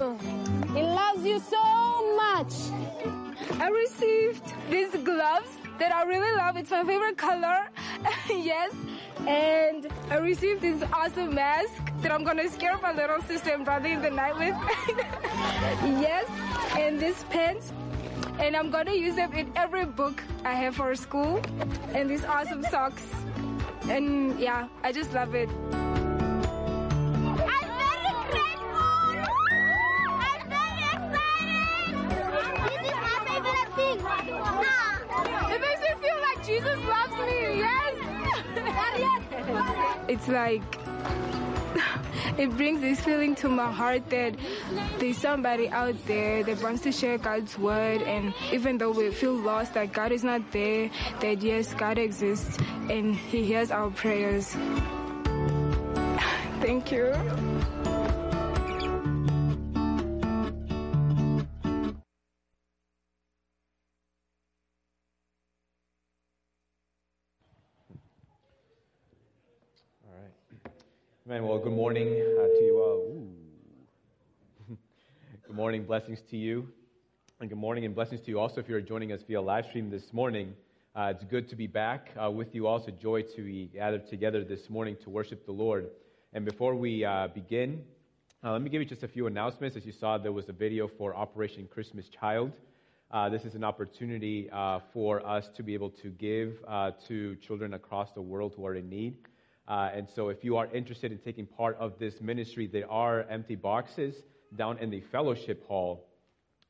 He loves you so much. I received these gloves that I really love. It's my favorite color. yes. And I received this awesome mask that I'm gonna scare my little sister and brother in the night with. yes. And these pants. And I'm gonna use them in every book I have for school. And these awesome socks. And yeah, I just love it. It's like it brings this feeling to my heart that there's somebody out there that wants to share God's word and even though we feel lost that God is not there, that yes, God exists and he hears our prayers. Thank you. Man, well, good morning uh, to you all. Good morning, blessings to you. And good morning and blessings to you also if you're joining us via live stream this morning. Uh, it's good to be back uh, with you all. It's a joy to be gathered together this morning to worship the Lord. And before we uh, begin, uh, let me give you just a few announcements. As you saw, there was a video for Operation Christmas Child. Uh, this is an opportunity for us to be able to give to children across the world who are in need. Uh, and so, if you are interested in taking part of this ministry, there are empty boxes down in the fellowship hall.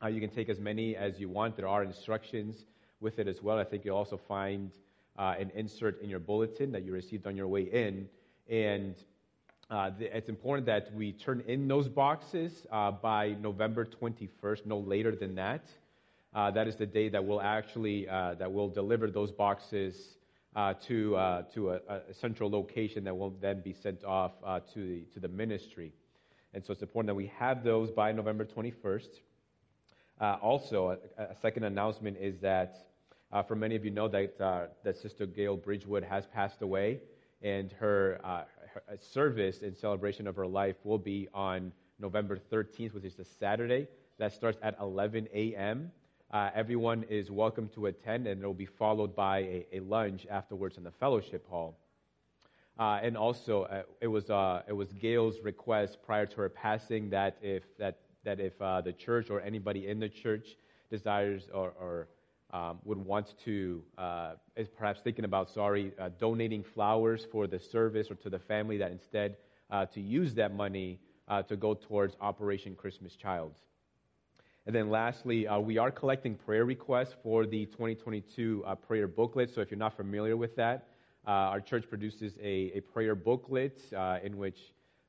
Uh, you can take as many as you want. There are instructions with it as well. I think you'll also find uh, an insert in your bulletin that you received on your way in. And uh, the, it's important that we turn in those boxes uh, by November 21st, no later than that. Uh, that is the day that we'll actually that we'll deliver those boxes uh, to uh, to a, a central location that will then be sent off uh, to the to the ministry. And so it's important that we have those by November 21st. Uh, also, a, a second announcement is that uh, for many of you know that uh, that Sister Gail Bridgewood has passed away, and her, her service in celebration of her life will be on November 13th, which is the Saturday. That starts at 11 a.m. Uh, everyone is welcome to attend, and it will be followed by a, a lunch afterwards in the fellowship hall. Uh, and also, uh, it was uh, it was Gail's request prior to her passing that if that that if uh, the church or anybody in the church desires or, or um, would want to uh, is perhaps thinking about sorry donating flowers for the service or to the family that instead to use that money to go towards Operation Christmas Child. And then lastly, uh, we are collecting prayer requests for the 2022 uh, prayer booklet. So if you're not familiar with that, uh, our church produces a, a prayer booklet uh, in which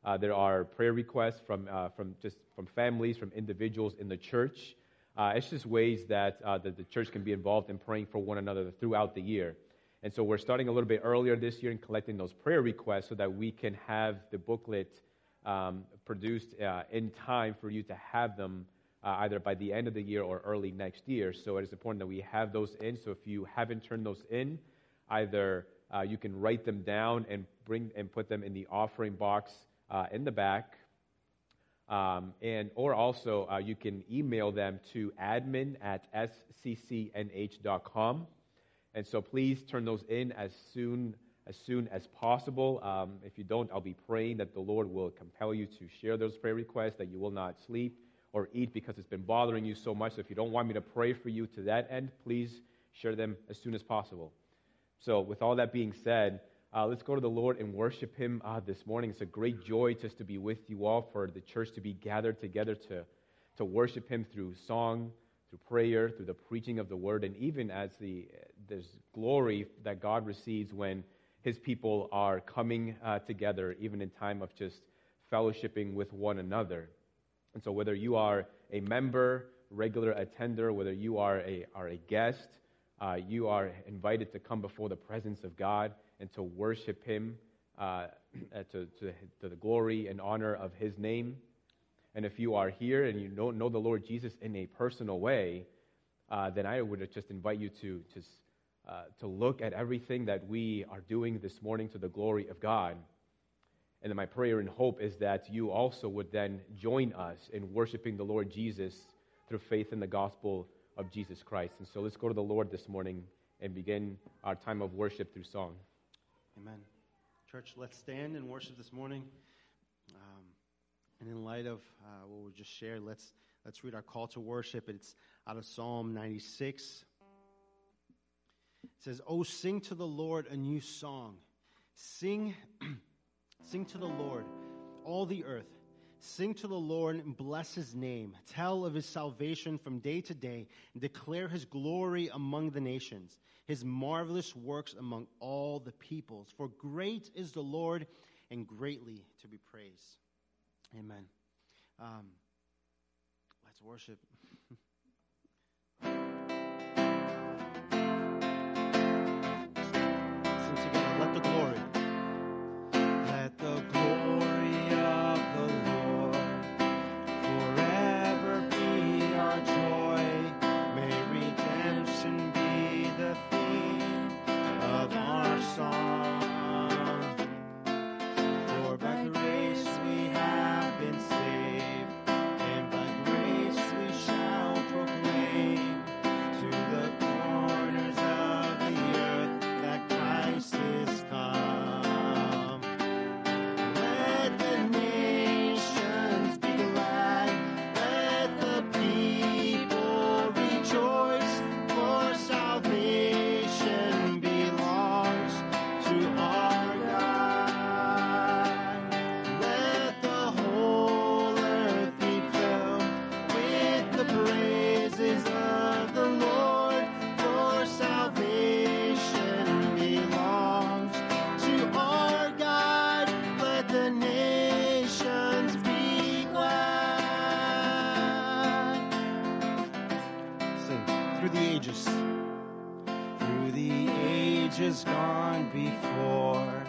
uh, there are prayer requests from, uh, from just from families, from individuals in the church. it's just ways that, that the church can be involved in praying for one another throughout the year. And so we're starting a little bit earlier this year in collecting those prayer requests so that we can have the booklet um, produced in time for you to have them uh, either by the end of the year or early next year. So it is important that we have those in. So if you haven't turned those in, either uh, you can write them down and bring and put them in the offering box uh, in the back, um, and or also uh, you can email them to admin at sccnh.com. And so please turn those in as soon as soon as possible. Um, if you don't, I'll be praying that the Lord will compel you to share those prayer requests, that you will not sleep or eat because it's been bothering you so much. So if you don't want me to pray for you to that end, please share them as soon as possible. So, with all that being said, uh, let's go to the Lord and worship Him uh, this morning. It's a great joy just to be with you all, for the church to be gathered together to, to worship Him through song, through prayer, through the preaching of the word, and even as the there's glory that God receives when His people are coming uh, together, even in time of just fellowshipping with one another. And so, whether you are a member, regular attender, whether you are a, are a guest, uh, you are invited to come before the presence of God and to worship Him uh, to, to, to, the glory and honor of His name. And if you are here and you don't know the Lord Jesus in a personal way, uh, then I would just invite you to, to, uh, to look at everything that we are doing this morning to the glory of God And then my prayer and hope is that you also would then join us in worshiping the Lord Jesus through faith in the gospel of Jesus Christ. And so let's go to the Lord this morning and begin our time of worship through song. Amen. Church, let's stand and worship this morning. Um, and in light of uh, what we just shared, let's let's read our call to worship. It's out of Psalm 96. It says, "Oh, sing to the Lord a new song. Sing, sing to the Lord, all the earth. Sing to the Lord and bless his name. Tell of his salvation from day to day and declare his glory among the nations, his marvelous works among all the peoples. For great is the Lord and greatly to be praised. Amen. Um, let's worship. Ages gone before,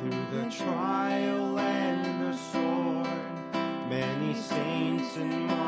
through the trial and the sword, many saints and martyrs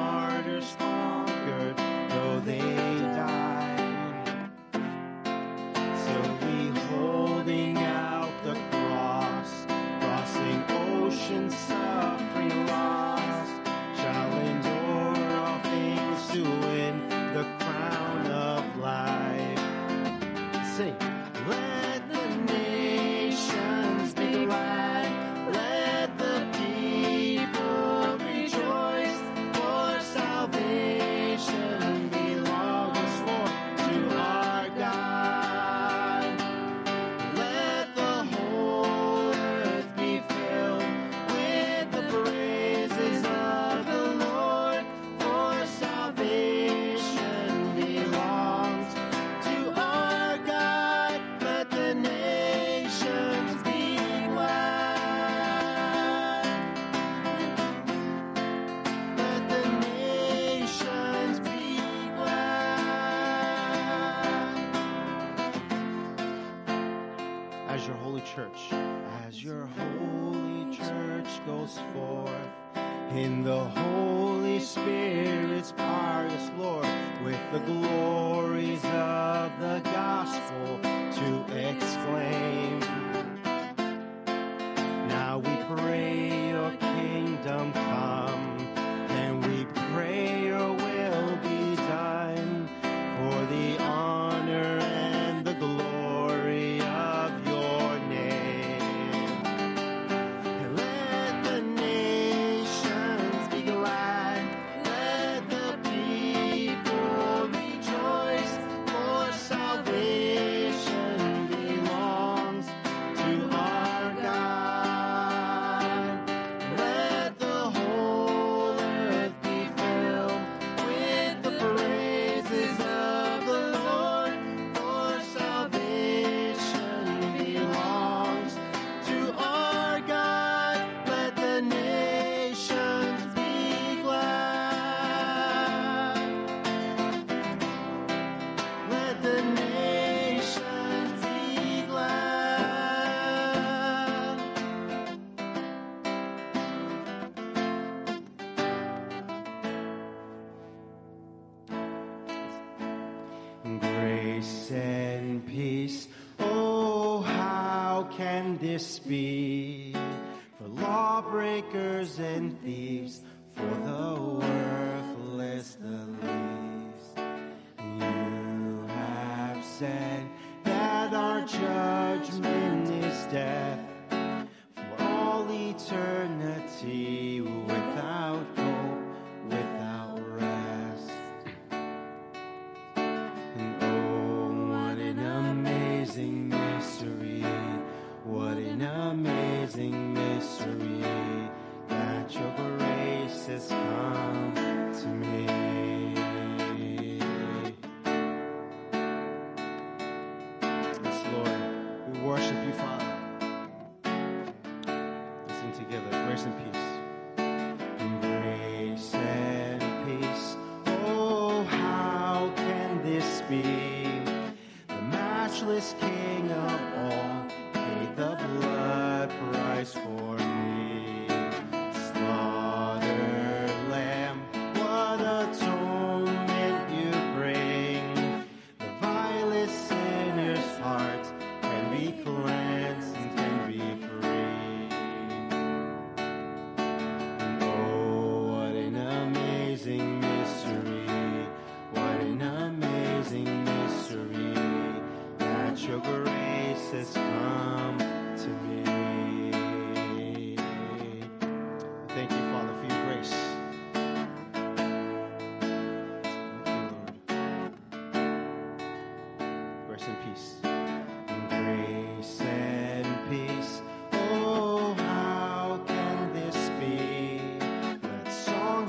and thieves, for the worthless the least. You have said.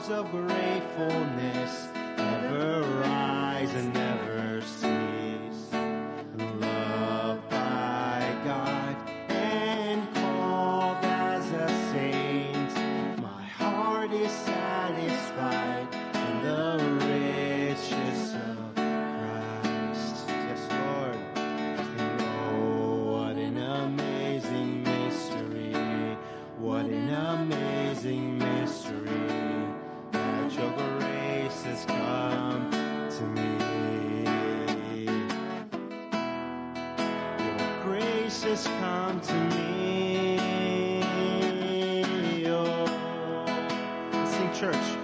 of gratefulness. church.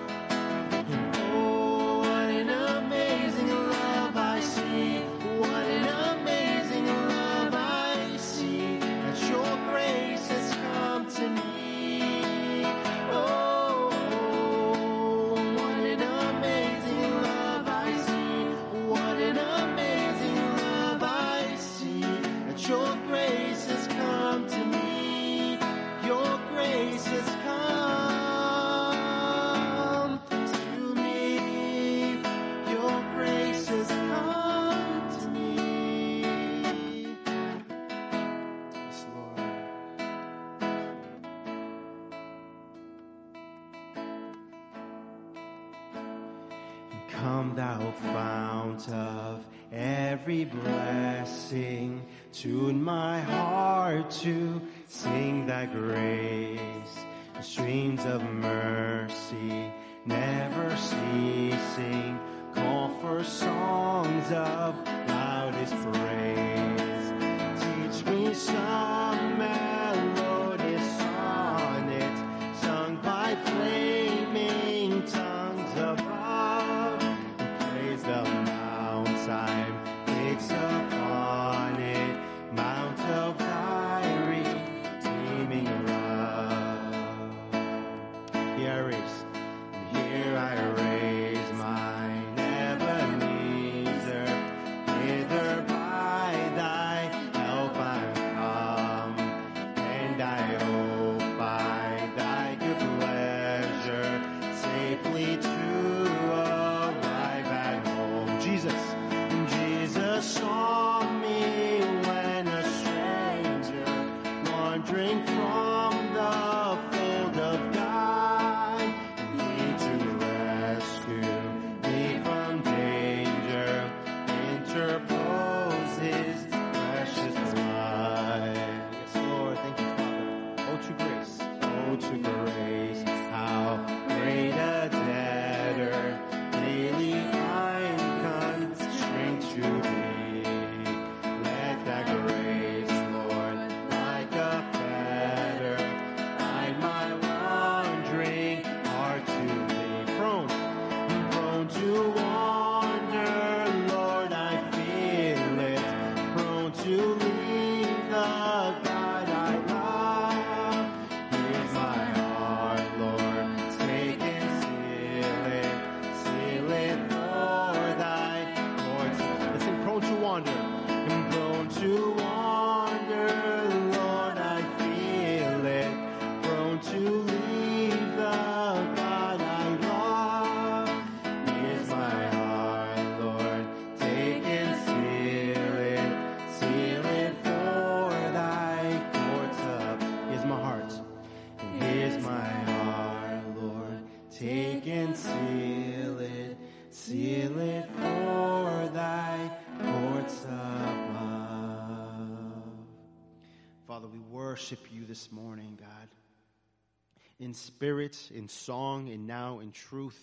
In spirit, in song, and now in truth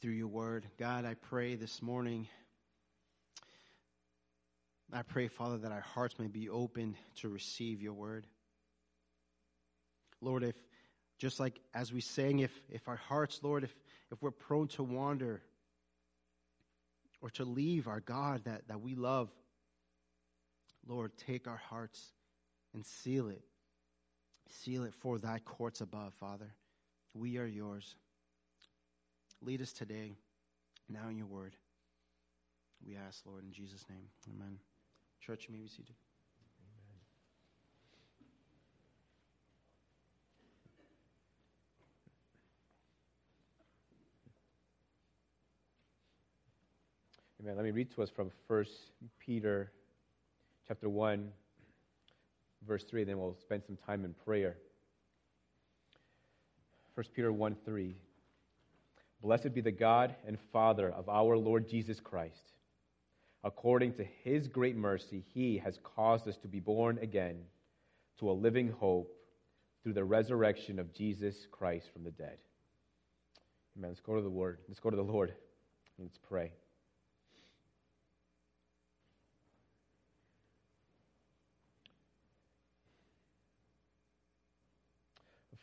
through your word. God, I pray this morning. I pray, Father, that our hearts may be open to receive your word. Lord, if just like as we sang, if if our hearts, Lord, if if we're prone to wander or to leave our God that, that we love, Lord, take our hearts and seal it. Seal it for thy courts above, Father. We are yours. Lead us today, now in your word. We ask, Lord, in Jesus' name. Amen. Church, you may be seated. Amen. Let me read to us from 1 Peter chapter 1, verse 3, then we'll spend some time in prayer. 1 Peter 1 3. Blessed be the God and Father of our Lord Jesus Christ. According to his great mercy, he has caused us to be born again to a living hope through the resurrection of Jesus Christ from the dead. Amen. Let's go to the word. Let's go to the Lord. Let's pray.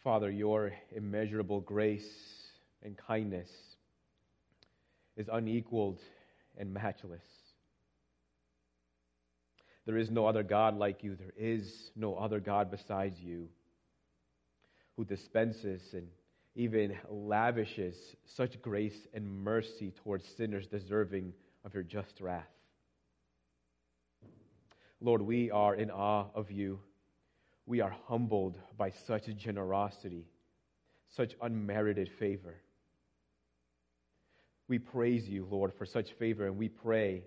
Father, your immeasurable grace and kindness is unequaled and matchless. There is no other God like you. There is no other God besides you who dispenses and even lavishes such grace and mercy towards sinners deserving of your just wrath. Lord, we are in awe of you. We are humbled by such generosity, such unmerited favor. We praise you, Lord, for such favor, and we pray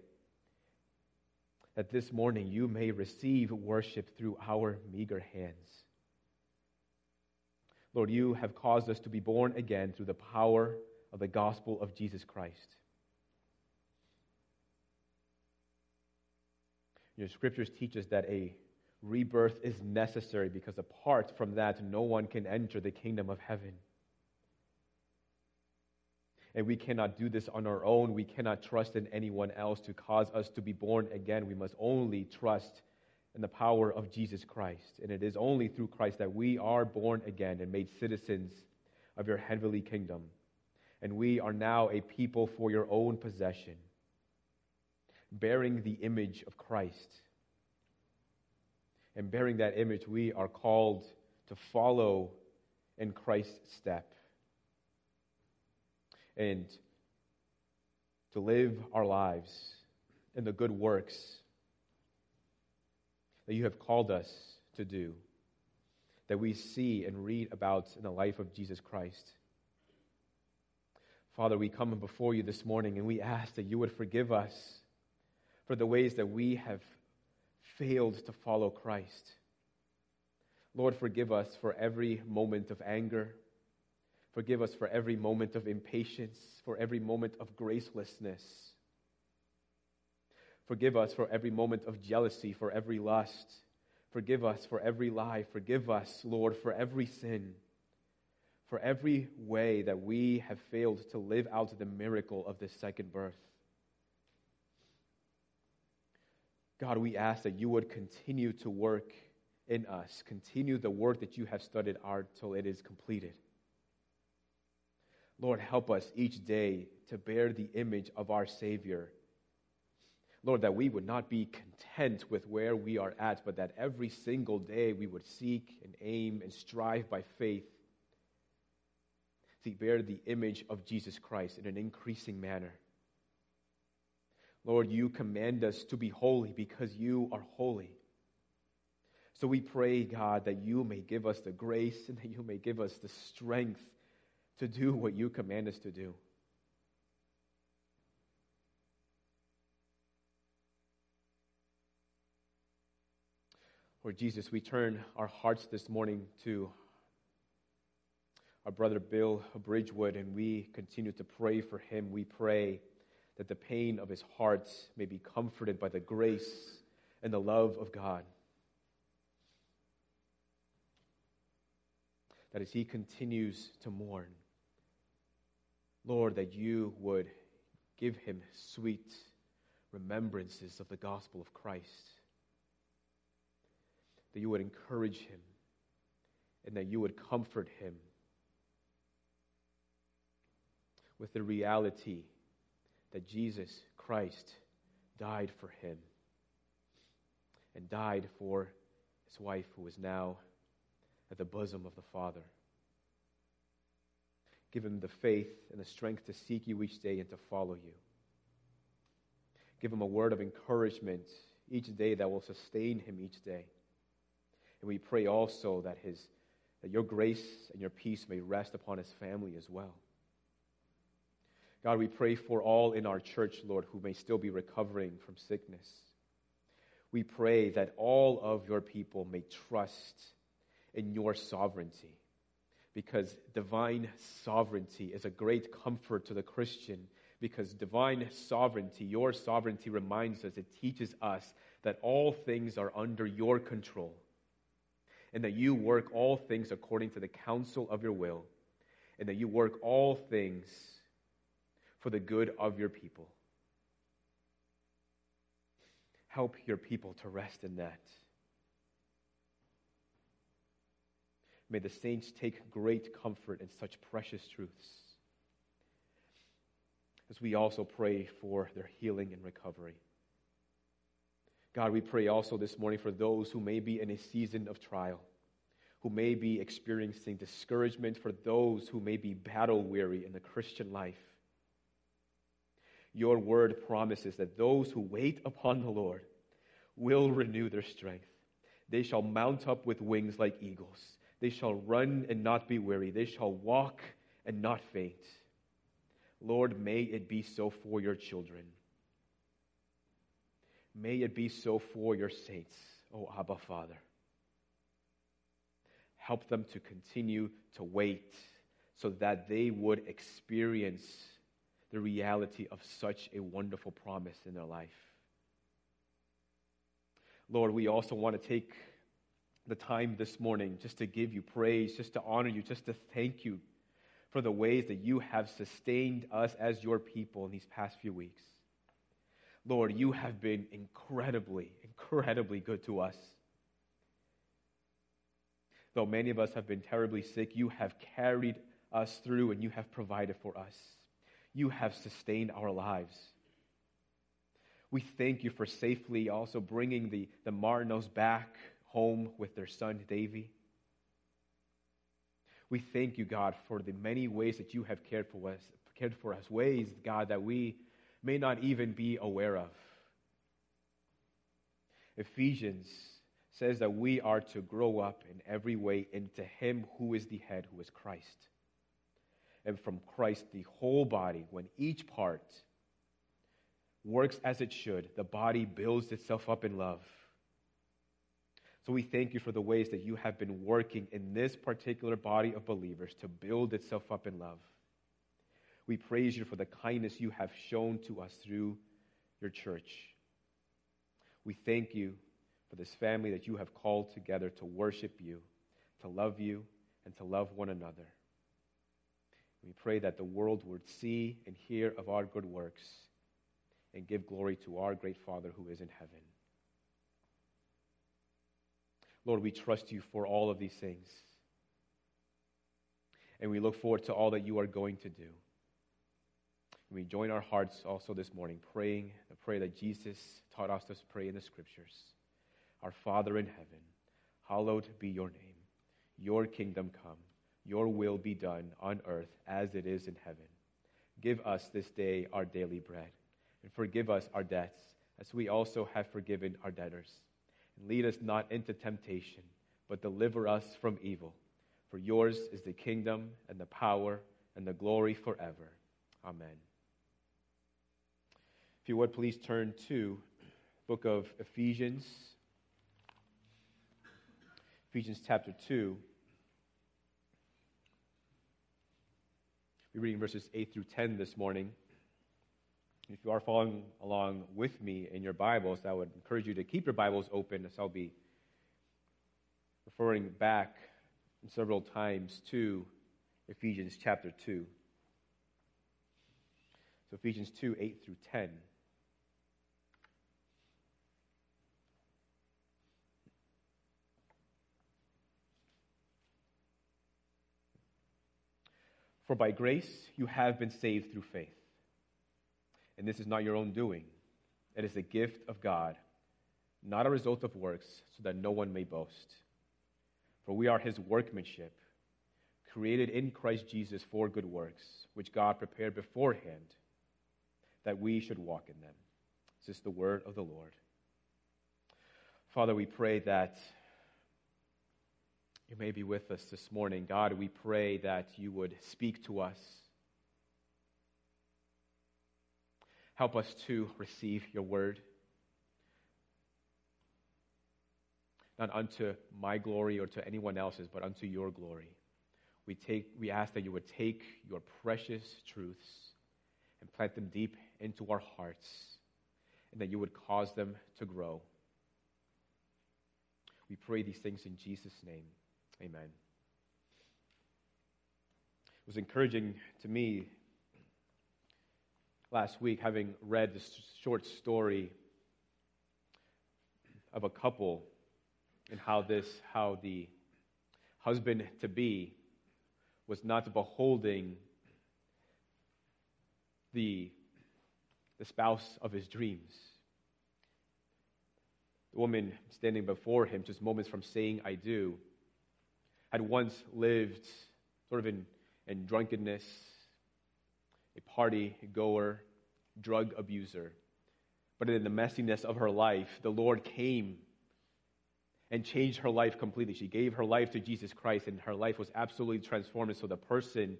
that this morning you may receive worship through our meager hands. Lord, you have caused us to be born again through the power of the gospel of Jesus Christ. Your scriptures teach us that a rebirth is necessary because apart from that, no one can enter the kingdom of heaven. And we cannot do this on our own. We cannot trust in anyone else to cause us to be born again. We must only trust in the power of Jesus Christ. And it is only through Christ that we are born again and made citizens of your heavenly kingdom. And we are now a people for your own possession, bearing the image of Christ. And bearing that image, we are called to follow in Christ's step and to live our lives in the good works that you have called us to do, that we see and read about in the life of Jesus Christ. Father, we come before you this morning and we ask that you would forgive us for the ways that we have failed to follow Christ. Lord, forgive us for every moment of anger Forgive us for every moment of impatience, for every moment of gracelessness. Forgive us for every moment of jealousy, for every lust. Forgive us for every lie. Forgive us, Lord, for every sin, for every way that we have failed to live out the miracle of this second birth. God, we ask that you would continue to work in us, continue the work that you have started out till it is completed. Lord, help us each day to bear the image of our Savior. Lord, that we would not be content with where we are at, but that every single day we would seek and aim and strive by faith to bear the image of Jesus Christ in an increasing manner. Lord, you command us to be holy because you are holy. So we pray, God, that you may give us the grace and that you may give us the strength to do what you command us to do. Lord Jesus, we turn our hearts this morning to our brother Bill Bridgewood, and we continue to pray for him. We pray that the pain of his heart may be comforted by the grace and the love of God. That as he continues to mourn, Lord, that you would give him sweet remembrances of the gospel of Christ, that you would encourage him, and that you would comfort him with the reality that Jesus Christ died for him and died for his wife who is now at the bosom of the Father. Give him the faith and the strength to seek you each day and to follow you. Give him a word of encouragement each day that will sustain him each day. And we pray also that, his, that your grace and your peace may rest upon his family as well. God, we pray for all in our church, Lord, who may still be recovering from sickness. We pray that all of your people may trust in your sovereignty because divine sovereignty is a great comfort to the Christian because divine sovereignty, your sovereignty reminds us, it teaches us that all things are under your control and that you work all things according to the counsel of your will and that you work all things for the good of your people. Help your people to rest in that. May the saints take great comfort in such precious truths as we also pray for their healing and recovery. God, we pray also this morning for those who may be in a season of trial, who may be experiencing discouragement, for those who may be battle weary in the Christian life. Your word promises that those who wait upon the Lord will renew their strength. They shall mount up with wings like eagles. They shall run and not be weary. They shall walk and not faint. Lord, may it be so for your children. May it be so for your saints, O Abba Father. Help them to continue to wait so that they would experience the reality of such a wonderful promise in their life. Lord, we also want to take the time this morning just to give you praise, just to honor you, just to thank you for the ways that you have sustained us as your people in these past few weeks. Lord, you have been incredibly, incredibly good to us. Though many of us have been terribly sick, you have carried us through and you have provided for us. You have sustained our lives. We thank you for safely also bringing the, the Martinos back home with their son, Davy. We thank you, God, for the many ways that you have cared for us, cared for us, ways, God, that we may not even be aware of. Ephesians says that we are to grow up in every way into Him who is the head, who is Christ. And from Christ, the whole body, when each part works as it should, the body builds itself up in love. So we thank you for the ways that you have been working in this particular body of believers to build itself up in love. We praise you for the kindness you have shown to us through your church. We thank you for this family that you have called together to worship you, to love you, and to love one another. We pray that the world would see and hear of our good works and give glory to our great Father who is in heaven. Lord, we trust you for all of these things. And we look forward to all that you are going to do. We join our hearts also this morning praying the prayer that Jesus taught us to pray in the scriptures. Our Father in heaven, hallowed be your name. Your kingdom come. Your will be done on earth as it is in heaven. Give us this day our daily bread, and forgive us our debts, as we also have forgiven our debtors. And lead us not into temptation, but deliver us from evil. For yours is the kingdom, and the power, and the glory forever. Amen. If you would please turn to book of Ephesians. Ephesians chapter 2. Reading verses 8 through 10 this morning. If you are following along with me in your Bibles, I would encourage you to keep your Bibles open as I'll be referring back several times to Ephesians chapter 2. So Ephesians 2 8 through 10. For by grace you have been saved through faith. And this is not your own doing, it is a gift of God, not a result of works, so that no one may boast. For we are his workmanship, created in Christ Jesus for good works, which God prepared beforehand that we should walk in them. This is the word of the Lord. Father, we pray that you may be with us this morning. God, we pray that you would speak to us. Help us to receive your word. Not unto my glory or to anyone else's, but unto your glory. We, take, we ask that you would take your precious truths and plant them deep into our hearts, and that you would cause them to grow. We pray these things in Jesus' name. Amen. It was encouraging to me last week, having read this short story of a couple and how this, how the husband to be was not beholding the, the spouse of his dreams. The woman standing before him, just moments from saying, I do, had once lived sort of in, in drunkenness, a party goer, drug abuser. But in the messiness of her life, the Lord came and changed her life completely. She gave her life to Jesus Christ, and her life was absolutely transformed. And so the person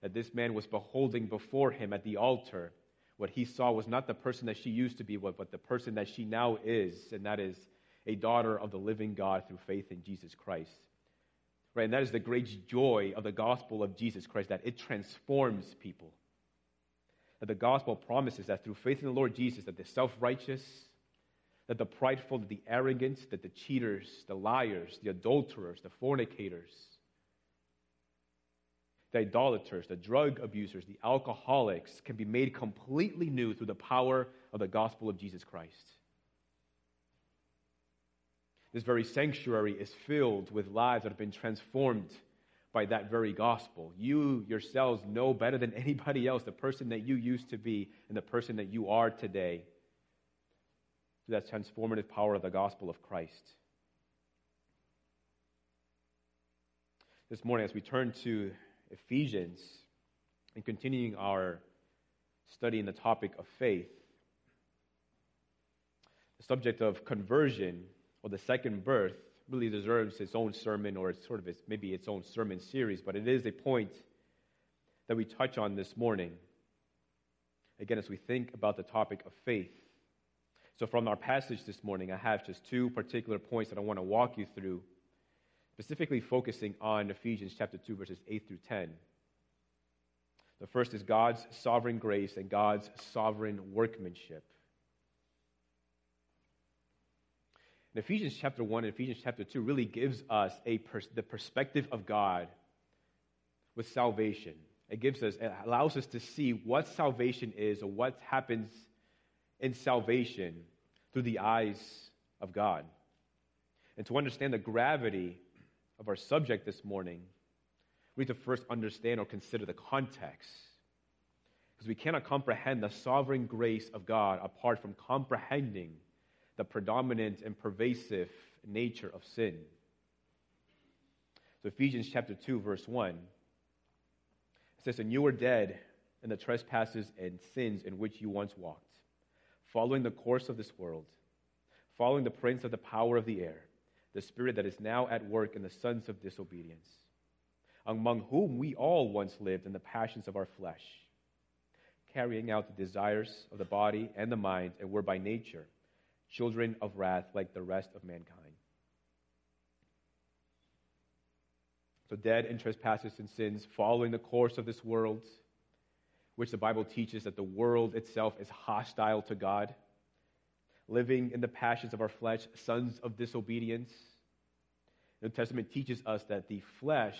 that this man was beholding before him at the altar, what he saw was not the person that she used to be, but the person that she now is, and that is a daughter of the living God through faith in Jesus Christ. Right? And that is the great joy of the gospel of Jesus Christ, that it transforms people. That the gospel promises that through faith in the Lord Jesus, that the self righteous, that the prideful, that the arrogant, that the cheaters, the liars, the adulterers, the fornicators, the idolaters, the drug abusers, the alcoholics can be made completely new through the power of the gospel of Jesus Christ. This very sanctuary is filled with lives that have been transformed by that very gospel. You yourselves know better than anybody else the person that you used to be and the person that you are today through that transformative power of the gospel of Christ. This morning, as we turn to Ephesians and continuing our study in the topic of faith, the subject of conversion or the second birth really deserves its own sermon or it's sort of its, maybe its own sermon series, but it is a point that we touch on this morning. Again, as we think about the topic of faith. So, from our passage this morning, I have just two particular points that I want to walk you through, specifically focusing on Ephesians chapter 2, verses 8 through 10. The first is God's sovereign grace and God's sovereign workmanship. In Ephesians chapter 1 and Ephesians chapter 2 really gives us a pers- the perspective of God with salvation. It gives us, it allows us to see what salvation is or what happens in salvation through the eyes of God. And to understand the gravity of our subject this morning, we need to first understand or consider the context. Because we cannot comprehend the sovereign grace of God apart from comprehending the predominant and pervasive nature of sin. So, Ephesians chapter 2, verse 1, it says, And you were dead in the trespasses and sins in which you once walked, following the course of this world, following the prince of the power of the air, the spirit that is now at work in the sons of disobedience, among whom we all once lived in the passions of our flesh, carrying out the desires of the body and the mind, and were by nature children of wrath like the rest of mankind. So, dead in trespasses and sins, following the course of this world, which the Bible teaches that the world itself is hostile to God, living in the passions of our flesh, sons of disobedience. The New Testament teaches us that the flesh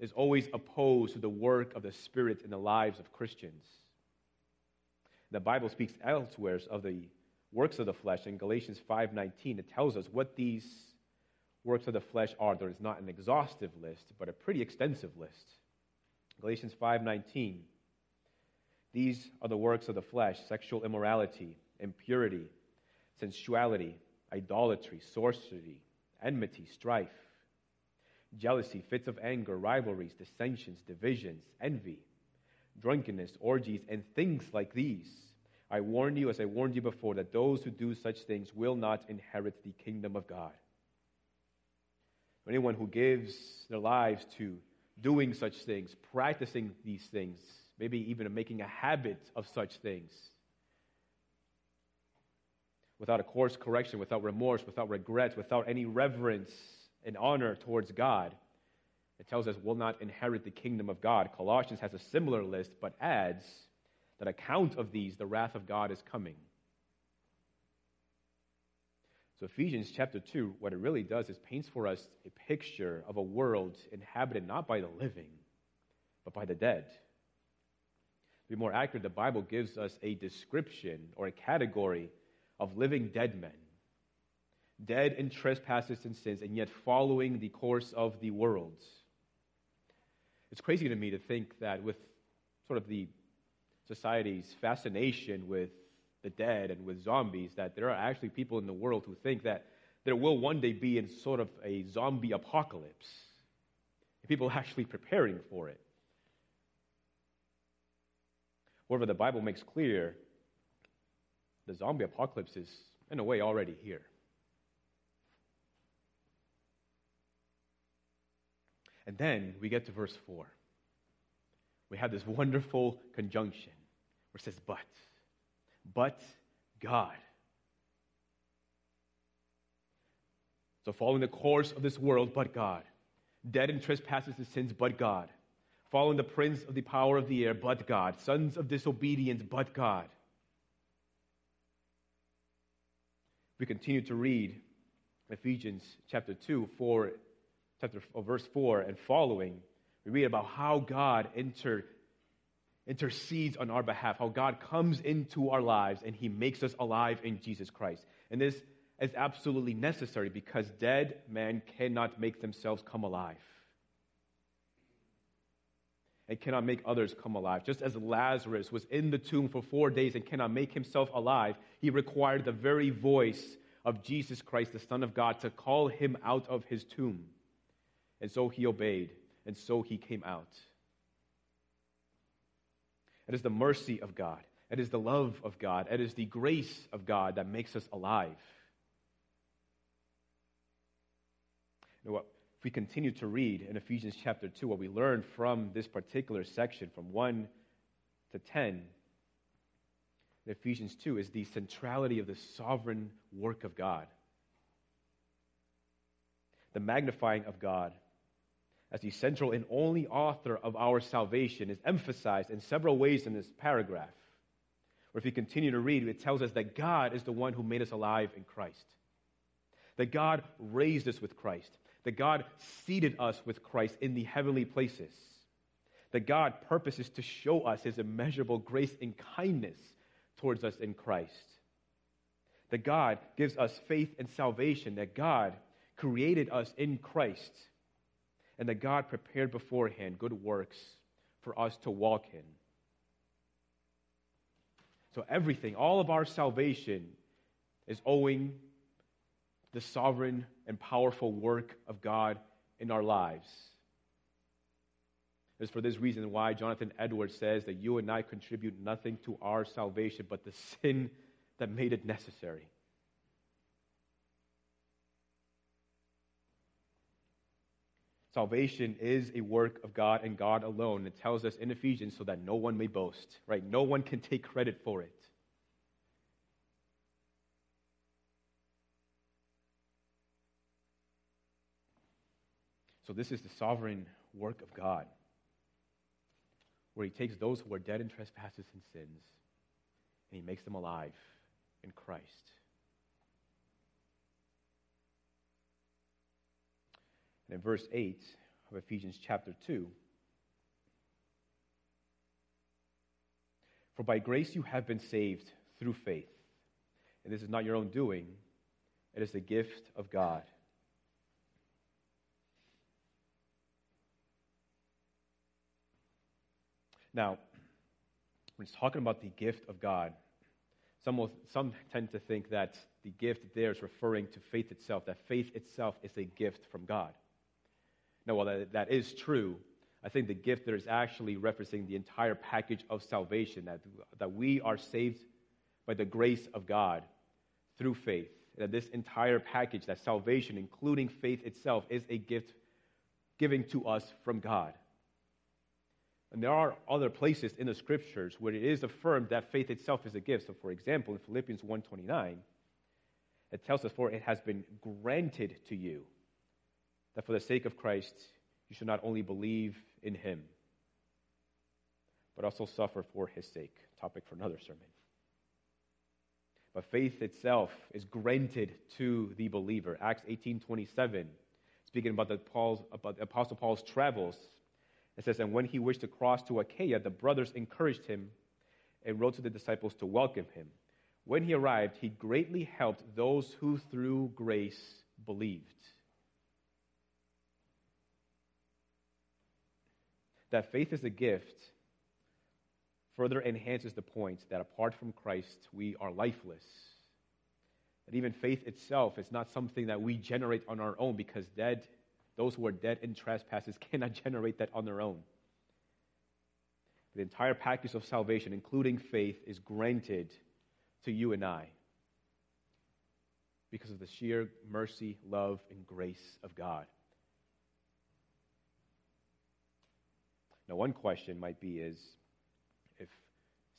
is always opposed to the work of the Spirit in the lives of Christians. The Bible speaks elsewhere of the works of the flesh in Galatians 5:19. It tells us what these works of the flesh are. There is not an exhaustive list, but a pretty extensive list. Galatians 5:19. These are the works of the flesh: sexual immorality, impurity, sensuality, idolatry, sorcery, enmity, strife, jealousy, fits of anger, rivalries, dissensions, divisions, envy, drunkenness, orgies, and things like these. I warn you, as I warned you before, that those who do such things will not inherit the kingdom of God. Anyone who gives their lives to doing such things, practicing these things, maybe even making a habit of such things, without a course correction, without remorse, without regret, without any reverence and honor towards God, it tells us will not inherit the kingdom of God. Colossians has a similar list, but adds that account of these, the wrath of God is coming. So, Ephesians chapter 2, what it really does is paints for us a picture of a world inhabited not by the living, but by the dead. To be more accurate, the Bible gives us a description or a category of living dead men, dead in trespasses and sins, and yet following the course of the world. It's crazy to me to think that with sort of the society's fascination with the dead and with zombies, that there are actually people in the world who think that there will one day be in sort of a zombie apocalypse. People actually preparing for it. However, the Bible makes clear the zombie apocalypse is, in a way, already here. And then we get to verse 4. We have this wonderful conjunction where it says, but. But God. So, following the course of this world, but God. Dead in trespasses and sins, but God. Following the prince of the power of the air, but God. Sons of disobedience, but God. We continue to read Ephesians chapter 2, 4, chapter, oh, verse 4 and following. We read about how God inter, intercedes on our behalf, how God comes into our lives and he makes us alive in Jesus Christ. And this is absolutely necessary because dead men cannot make themselves come alive. And cannot make others come alive. Just as Lazarus was in the tomb for four days and cannot make himself alive, he required the very voice of Jesus Christ, the Son of God, to call him out of his tomb. And so he obeyed, and so he came out. It is the mercy of God, it is the love of God, it is the grace of God that makes us alive. You know what? If we continue to read in Ephesians chapter 2, what we learn from this particular section, from 1 to 10, in Ephesians 2, is the centrality of the sovereign work of God. The magnifying of God as the central and only author of our salvation is emphasized in several ways in this paragraph. Or if you continue to read, it tells us that God is the one who made us alive in Christ. That God raised us with Christ. That God seated us with Christ in the heavenly places. That God purposes to show us his immeasurable grace and kindness towards us in Christ. That God gives us faith and salvation. That God created us in Christ and that God prepared beforehand good works for us to walk in. So, everything, all of our salvation, is owing the sovereign and powerful work of God in our lives. It's for this reason why Jonathan Edwards says that you and I contribute nothing to our salvation but the sin that made it necessary. Salvation is a work of God and God alone. It tells us in Ephesians so that no one may boast, right? No one can take credit for it. So, this is the sovereign work of God. where he takes those who are dead in trespasses and sins and he makes them alive in Christ. And in verse 8 of Ephesians chapter 2, For by grace you have been saved through faith. And this is not your own doing, it is the gift of God. Now, when it's talking about the gift of God, some, will, some tend to think that the gift there is referring to faith itself, that faith itself is a gift from God. Now, while that, that is true, I think the gift there is actually referencing the entire package of salvation, that, that we are saved by the grace of God through faith. That this entire package, that salvation, including faith itself, is a gift given to us from God. And there are other places in the scriptures where it is affirmed that faith itself is a gift. So, for example, in Philippians 1.29, it tells us, For it has been granted to you that for the sake of Christ you should not only believe in him, but also suffer for his sake. Topic for another sermon. But faith itself is granted to the believer. Acts 18.27, speaking about the, Paul's, about the Apostle Paul's travels, it says, And when he wished to cross to Achaia, the brothers encouraged him and wrote to the disciples to welcome him. When he arrived, he greatly helped those who through grace believed. That faith is a gift further enhances the point that apart from Christ, we are lifeless. That even faith itself is not something that we generate on our own because dead those who are dead in trespasses cannot generate that on their own. The entire package of salvation, including faith, is granted to you and I because of the sheer mercy, love, and grace of God. Now, one question might be is if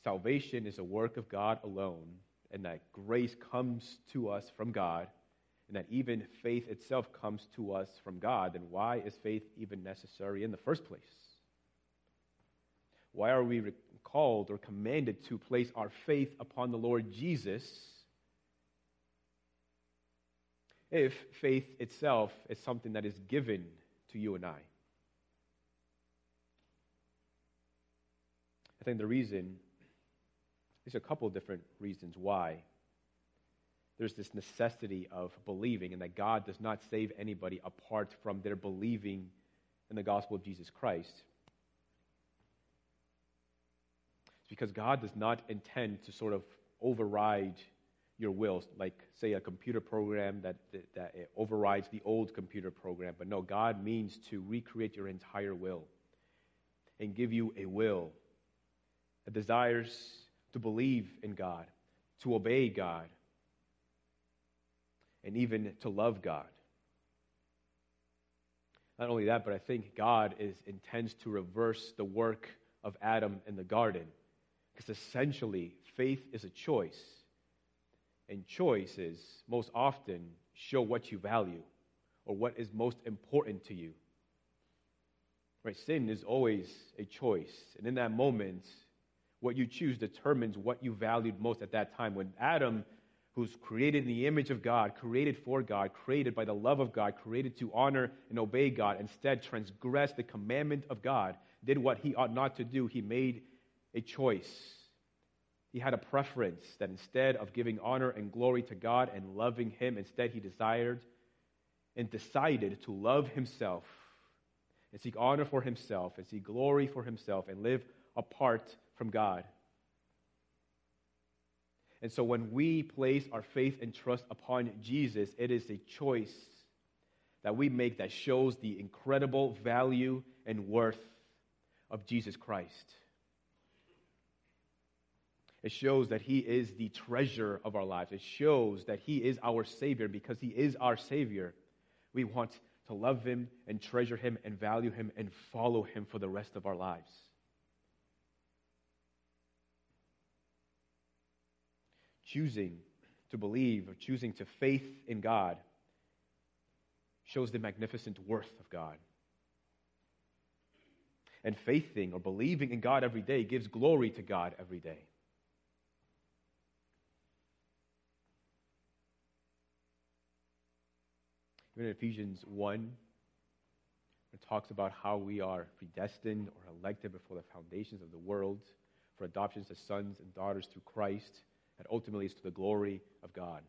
salvation is a work of God alone and that grace comes to us from God, and that even faith itself comes to us from God, then why is faith even necessary in the first place? Why are we called or commanded to place our faith upon the Lord Jesus if faith itself is something that is given to you and I? I think the reason, there's a couple different reasons why there's this necessity of believing and that God does not save anybody apart from their believing in the gospel of Jesus Christ. It's because God does not intend to sort of override your wills, like, say, a computer program that, that, that overrides the old computer program. But no, God means to recreate your entire will and give you a will that desires to believe in God, to obey God, and even to love God. Not only that, but I think God is, intends to reverse the work of Adam in the garden. Because essentially, faith is a choice. And choices most often show what you value or what is most important to you. Right? Sin is always a choice. And in that moment, what you choose determines what you valued most at that time. When Adam who's created in the image of God, created for God, created by the love of God, created to honor and obey God, instead transgressed the commandment of God, did what he ought not to do. He made a choice. He had a preference that instead of giving honor and glory to God and loving Him, instead he desired and decided to love himself and seek honor for himself and seek glory for himself and live apart from God. And so when we place our faith and trust upon Jesus, it is a choice that we make that shows the incredible value and worth of Jesus Christ. It shows that He is the treasure of our lives. It shows that He is our Savior. Because He is our Savior, we want to love Him and treasure Him and value Him and follow Him for the rest of our lives. Choosing to believe or choosing to faith in God shows the magnificent worth of God. And faithing or believing in God every day gives glory to God every day. Even in Ephesians 1, it talks about how we are predestined or elected before the foundations of the world for adoption as sons and daughters through Christ, that ultimately is to the glory of God.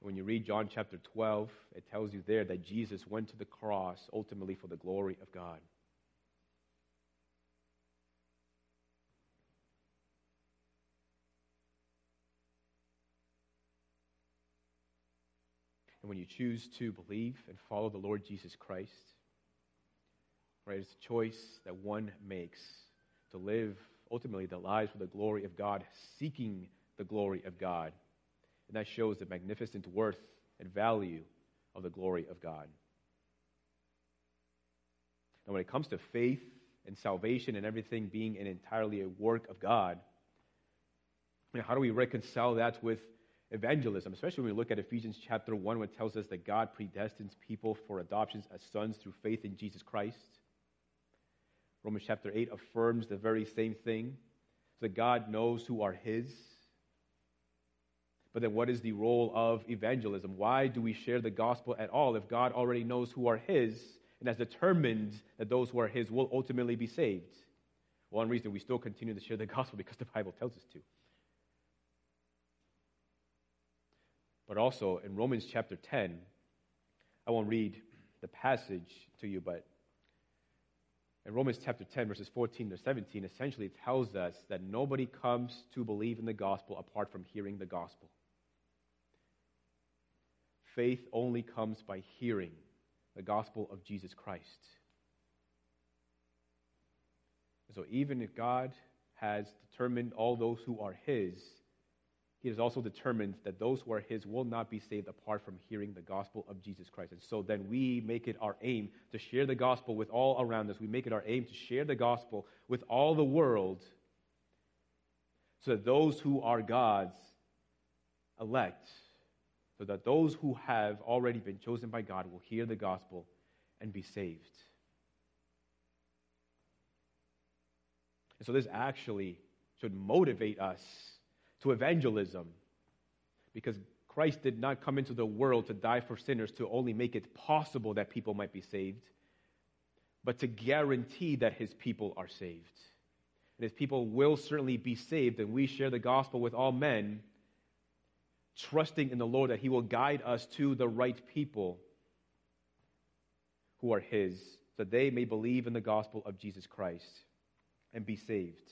When you read John chapter 12, it tells you there that Jesus went to the cross ultimately for the glory of God. And when you choose to believe and follow the Lord Jesus Christ, right, it's a choice that one makes to live ultimately the lives for the glory of God, seeking the glory of God. And that shows the magnificent worth and value of the glory of God. And when it comes to faith and salvation and everything being an entirely a work of God, you know, how do we reconcile that with evangelism, especially when we look at Ephesians chapter 1, when it tells us that God predestines people for adoptions as sons through faith in Jesus Christ. Romans chapter 8 affirms the very same thing that God knows who are His. But then, what is the role of evangelism? Why do we share the gospel at all if God already knows who are His and has determined that those who are His will ultimately be saved? One reason we still continue to share the gospel because the Bible tells us to. But also in Romans chapter 10, I won't read the passage to you, but in Romans chapter 10, verses 14 to 17, essentially tells us that nobody comes to believe in the gospel apart from hearing the gospel. Faith only comes by hearing the gospel of Jesus Christ. so even if God has determined all those who are His, he has also determined that those who are his will not be saved apart from hearing the gospel of Jesus Christ. And so then we make it our aim to share the gospel with all around us. We make it our aim to share the gospel with all the world so that those who are God's elect, so that those who have already been chosen by God will hear the gospel and be saved. And so this actually should motivate us to evangelism. Because Christ did not come into the world to die for sinners to only make it possible that people might be saved, but to guarantee that his people are saved. And his people will certainly be saved, and we share the gospel with all men, trusting in the Lord that he will guide us to the right people who are his, so they may believe in the gospel of Jesus Christ and be saved.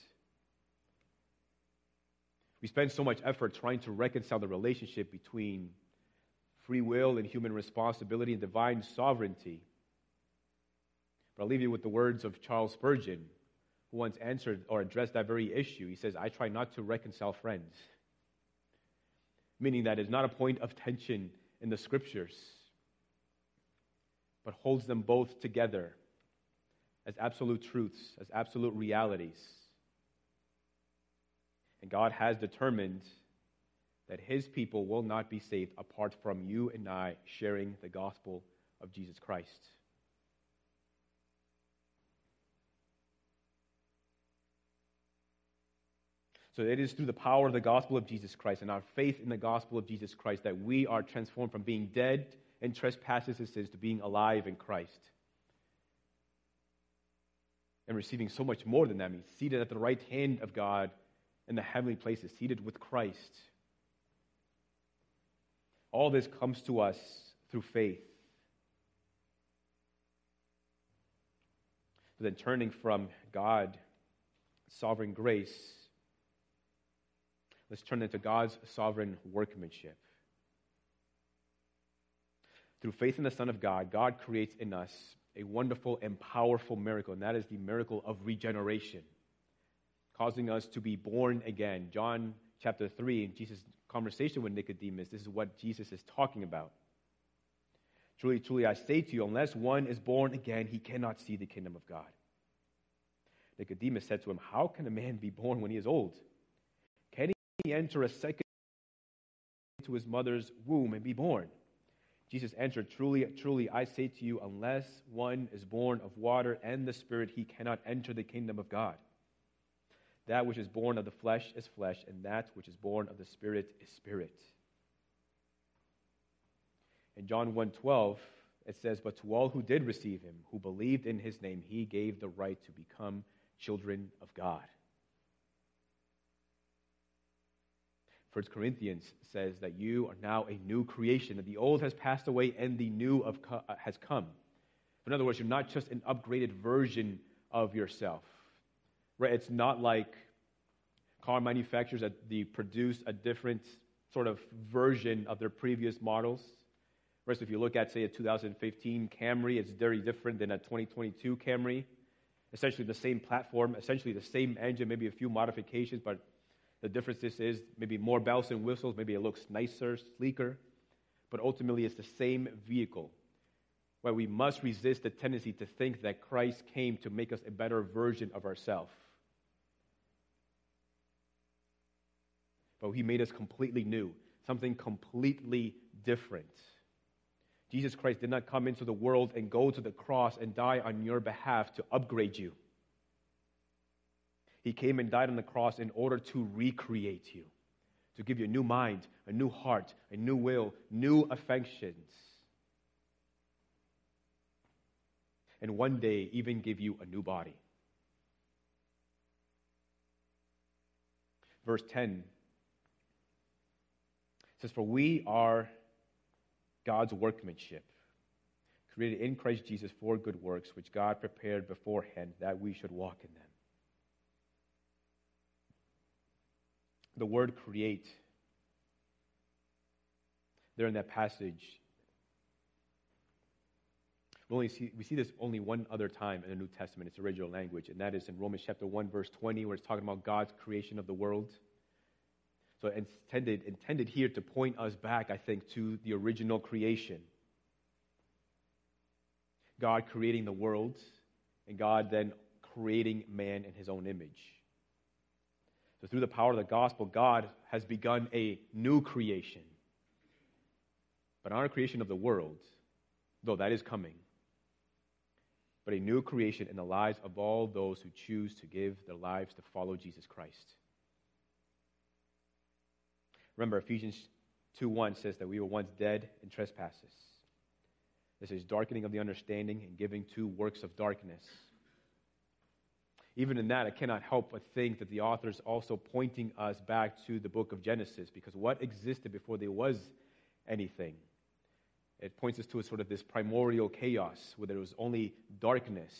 We spend so much effort trying to reconcile the relationship between free will and human responsibility and divine sovereignty. But I'll leave you with the words of Charles Spurgeon, who once answered or addressed that very issue. He says, I try not to reconcile friends, meaning that it's not a point of tension in the scriptures, but holds them both together as absolute truths, as absolute realities. And God has determined that his people will not be saved apart from you and I sharing the gospel of Jesus Christ. So it is through the power of the gospel of Jesus Christ and our faith in the gospel of Jesus Christ that we are transformed from being dead in trespasses and sins to being alive in Christ. And receiving so much more than that means seated at the right hand of God in the heavenly places, seated with Christ. All this comes to us through faith. But then turning from God, sovereign grace, let's turn into God's sovereign workmanship. Through faith in the Son of God, God creates in us a wonderful and powerful miracle, and that is the miracle of regeneration causing us to be born again. John chapter 3, in Jesus' conversation with Nicodemus, this is what Jesus is talking about. Truly, truly, I say to you, unless one is born again, he cannot see the kingdom of God. Nicodemus said to him, How can a man be born when he is old? Enter a second into his mother's womb and be born? Jesus answered, Truly, truly, I say to you, unless one is born of water and the Spirit, he cannot enter the kingdom of God. That which is born of the flesh is flesh, and that which is born of the Spirit is spirit. In John 1:12, it says, But to all who did receive him, who believed in his name, he gave the right to become children of God. 1 Corinthians says that you are now a new creation, that the old has passed away and the new of uh, has come. In other words, you're not just an upgraded version of yourself. Right? It's not like car manufacturers that they produce a different sort of version of their previous models. Whereas if you look at, say, a 2015 Camry, it's very different than a 2022 Camry. Essentially the same platform, essentially the same engine, maybe a few modifications, but the difference is, is maybe more bells and whistles, maybe it looks nicer, sleeker, but ultimately it's the same vehicle. Where we must resist the tendency to think that Christ came to make us a better version of ourselves. But he made us completely new, something completely different. Jesus Christ did not come into the world and go to the cross and die on your behalf to upgrade you. He came and died on the cross in order to recreate you, to give you a new mind, a new heart, a new will, new affections. And one day, even give you a new body. Verse 10 says, For we are God's workmanship, created in Christ Jesus for good works, which God prepared beforehand that we should walk in them. The word create. There in that passage. We only see we see this only one other time in the new testament. Its original language and that is in romans chapter 1 verse 20 where it's talking about god's creation of the world. So it's intended, intended here to point us back i think to the original creation. God creating the world and god then creating man in his own image so, through the power of the gospel, God has begun a new creation. But not a creation of the world, though that is coming, but a new creation in the lives of all those who choose to give their lives to follow Jesus Christ. Remember, Ephesians 2 1 says that we were once dead in trespasses. This is darkening of the understanding and giving to works of darkness even in that, I cannot help but think that the author is also pointing us back to the book of Genesis, because what existed before there was anything? It points us to a sort of this primordial chaos where there was only darkness,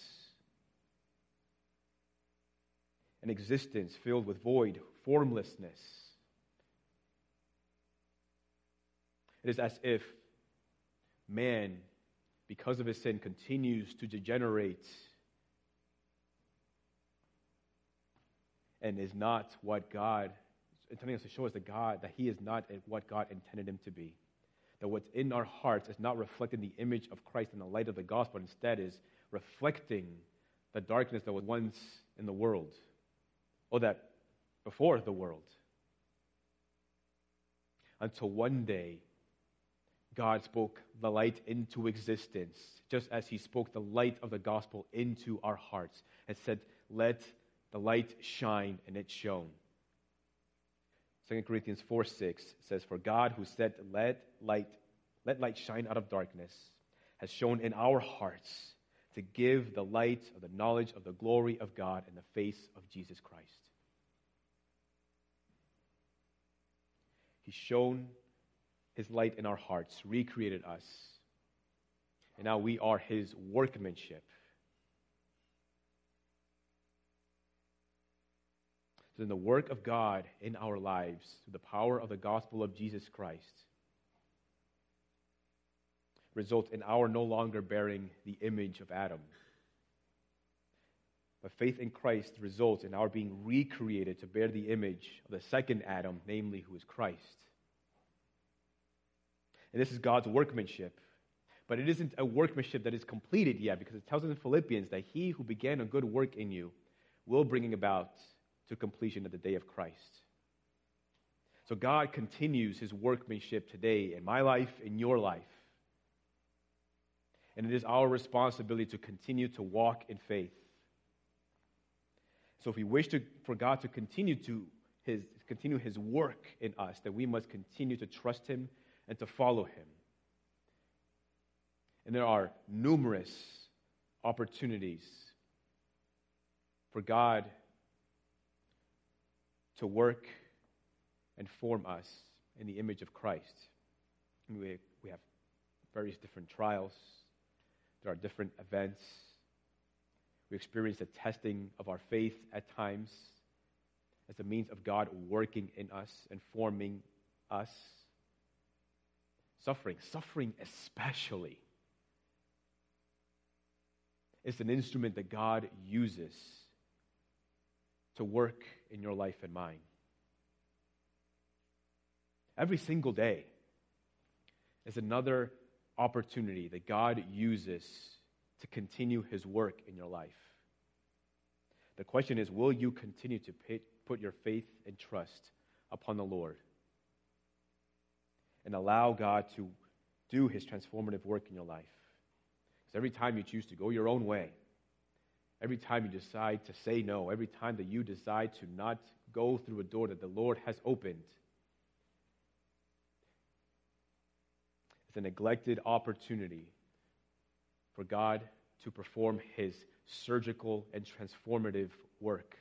an existence filled with void, formlessness. It is as if man, because of his sin, continues to degenerate and is not what God, intending us to show us that God, that He is not what God intended Him to be. That what's in our hearts is not reflecting the image of Christ in the light of the gospel, instead is reflecting the darkness that was once in the world, or that before the world. Until one day, God spoke the light into existence, just as He spoke the light of the gospel into our hearts and said, Let the light shine, and it shone. 2 Corinthians 4 6 says, For God who said, Let light, let light shine out of darkness, has shone in our hearts to give the light of the knowledge of the glory of God in the face of Jesus Christ. He's shown his light in our hearts, recreated us. And now we are his workmanship In the work of God in our lives, through the power of the gospel of Jesus Christ, results in our no longer bearing the image of Adam. But faith in Christ results in our being recreated to bear the image of the second Adam, namely, who is Christ. And this is God's workmanship. But it isn't a workmanship that is completed yet, because it tells us in Philippians that he who began a good work in you will bring about to completion at the day of Christ. So God continues his workmanship today in my life, in your life. And it is our responsibility to continue to walk in faith. So if we wish to, for God to continue to his, continue his work in us, that we must continue to trust him and to follow him. And there are numerous opportunities for God to work and form us in the image of Christ. We, we have various different trials, there are different events. We experience the testing of our faith at times as a means of God working in us and forming us. Suffering, suffering especially, is an instrument that God uses to work in your life and mine. Every single day is another opportunity that God uses to continue his work in your life. The question is will you continue to put your faith and trust upon the Lord and allow God to do his transformative work in your life? Because every time you choose to go your own way, every time you decide to say no, every time that you decide to not go through a door that the Lord has opened, it's a neglected opportunity for God to perform his surgical and transformative work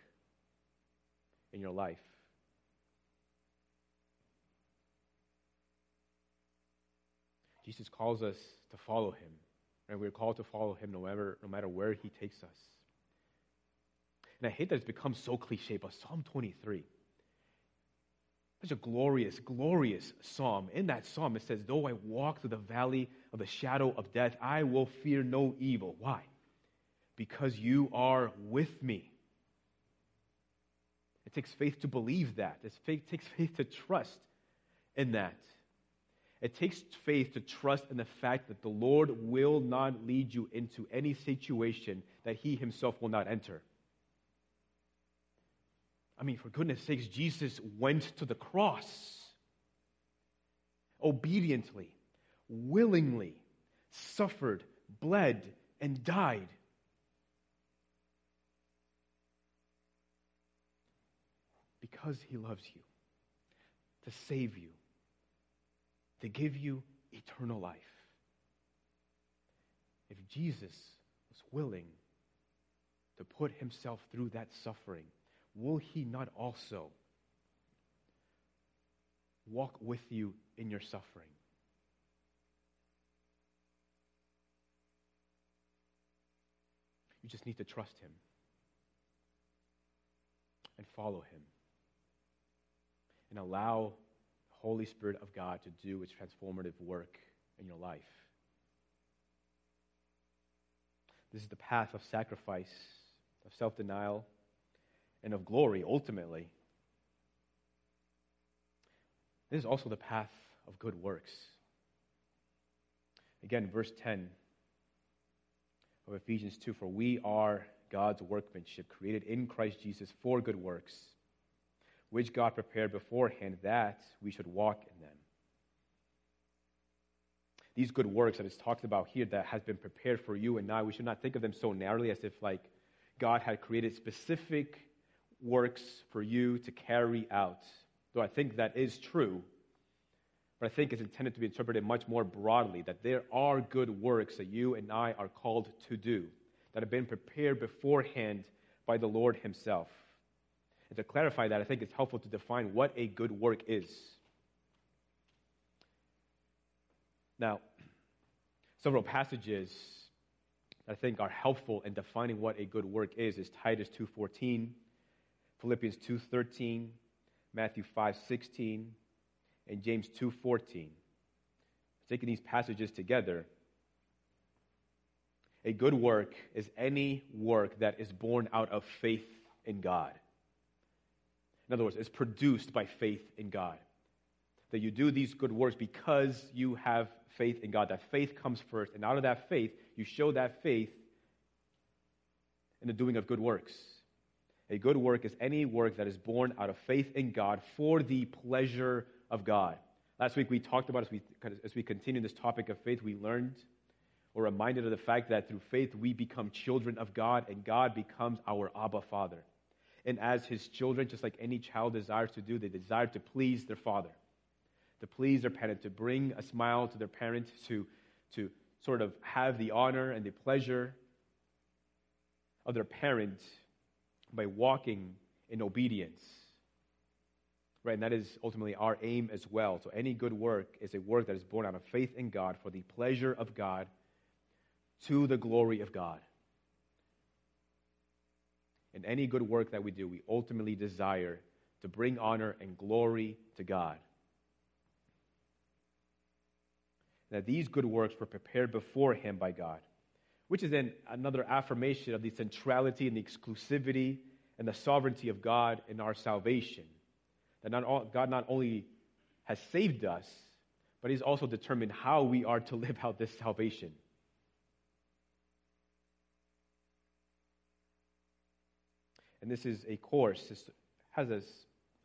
in your life. Jesus calls us to follow him, and we're called to follow him no matter, no matter where he takes us. And I hate that it's become so cliche, but Psalm 23, such a glorious, glorious psalm. In that psalm, it says, Though I walk through the valley of the shadow of death, I will fear no evil. Why? Because you are with me. It takes faith to believe that. It takes faith to trust in that. It takes faith to trust in the fact that the Lord will not lead you into any situation that He Himself will not enter. I mean, for goodness sakes, Jesus went to the cross obediently, willingly, suffered, bled, and died. Because he loves you, to save you, to give you eternal life. If Jesus was willing to put himself through that suffering, will he not also walk with you in your suffering? You just need to trust him and follow him and allow the Holy Spirit of God to do its transformative work in your life. This is the path of sacrifice, of self denial, and of glory ultimately. This is also the path of good works. Again, verse 10 of Ephesians 2 For we are God's workmanship, created in Christ Jesus for good works, which God prepared beforehand that we should walk in them. These good works that is talked about here that has been prepared for you and I, we should not think of them so narrowly as if like God had created specific works for you to carry out. Though I think that is true, but I think it's intended to be interpreted much more broadly that there are good works that you and I are called to do that have been prepared beforehand by the Lord Himself. And to clarify that, I think it's helpful to define what a good work is. Now, several passages I think are helpful in defining what a good work is is Titus 2:14, Philippians 2:13, Matthew 5:16, and James 2:14. Taking these passages together, a good work is any work that is born out of faith in God. In other words, it's produced by faith in God. That you do these good works because you have faith in God. That faith comes first, and out of that faith, you show that faith in the doing of good works. A good work is any work that is born out of faith in God for the pleasure of God. Last week we talked about, as we, as we continue this topic of faith, we learned We're reminded of the fact that through faith we become children of God and God becomes our Abba Father. And as his children, just like any child desires to do, they desire to please their father, to please their parent, to bring a smile to their parent, to, to sort of have the honor and the pleasure of their parent by walking in obedience. Right, and that is ultimately our aim as well. So any good work is a work that is born out of faith in God for the pleasure of God to the glory of God. And any good work that we do, we ultimately desire to bring honor and glory to God. That these good works were prepared before Him by God, which is then another affirmation of the centrality and the exclusivity and the sovereignty of God in our salvation. That not all, God not only has saved us, but He's also determined how we are to live out this salvation. And this is a course, this has this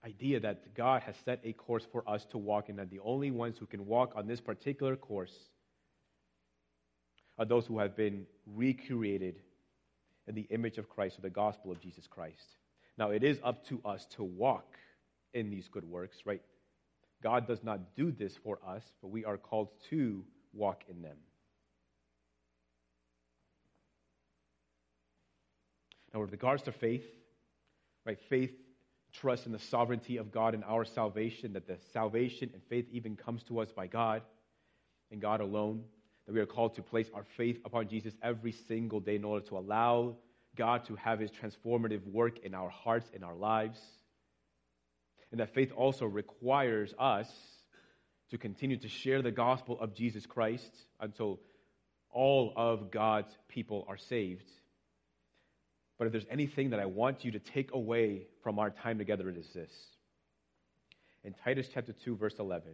idea that God has set a course for us to walk in, that the only ones who can walk on this particular course are those who have been recreated in the image of Christ or the gospel of Jesus Christ. Now, it is up to us to walk in these good works, right? God does not do this for us, but we are called to walk in them. Now, with regards to faith, right, faith trusts in the sovereignty of God in our salvation, that the salvation and faith even comes to us by God and God alone, we are called to place our faith upon Jesus every single day in order to allow God to have his transformative work in our hearts, in our lives. And that faith also requires us to continue to share the gospel of Jesus Christ until all of God's people are saved. But if there's anything that I want you to take away from our time together, it is this. In Titus chapter 2, verse 11,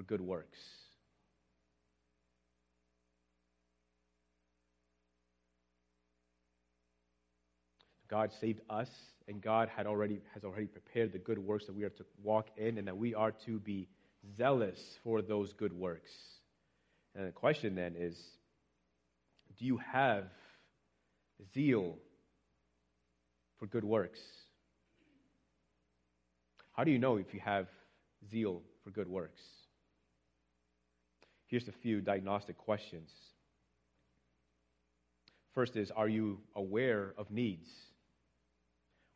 for good works. God saved us, and God had already, has already prepared the good works that we are to walk in, and that we are to be zealous for those good works. And the question then is do you have zeal for good works? How do you know if you have zeal for good works? Here's a few diagnostic questions. First is Are you aware of needs?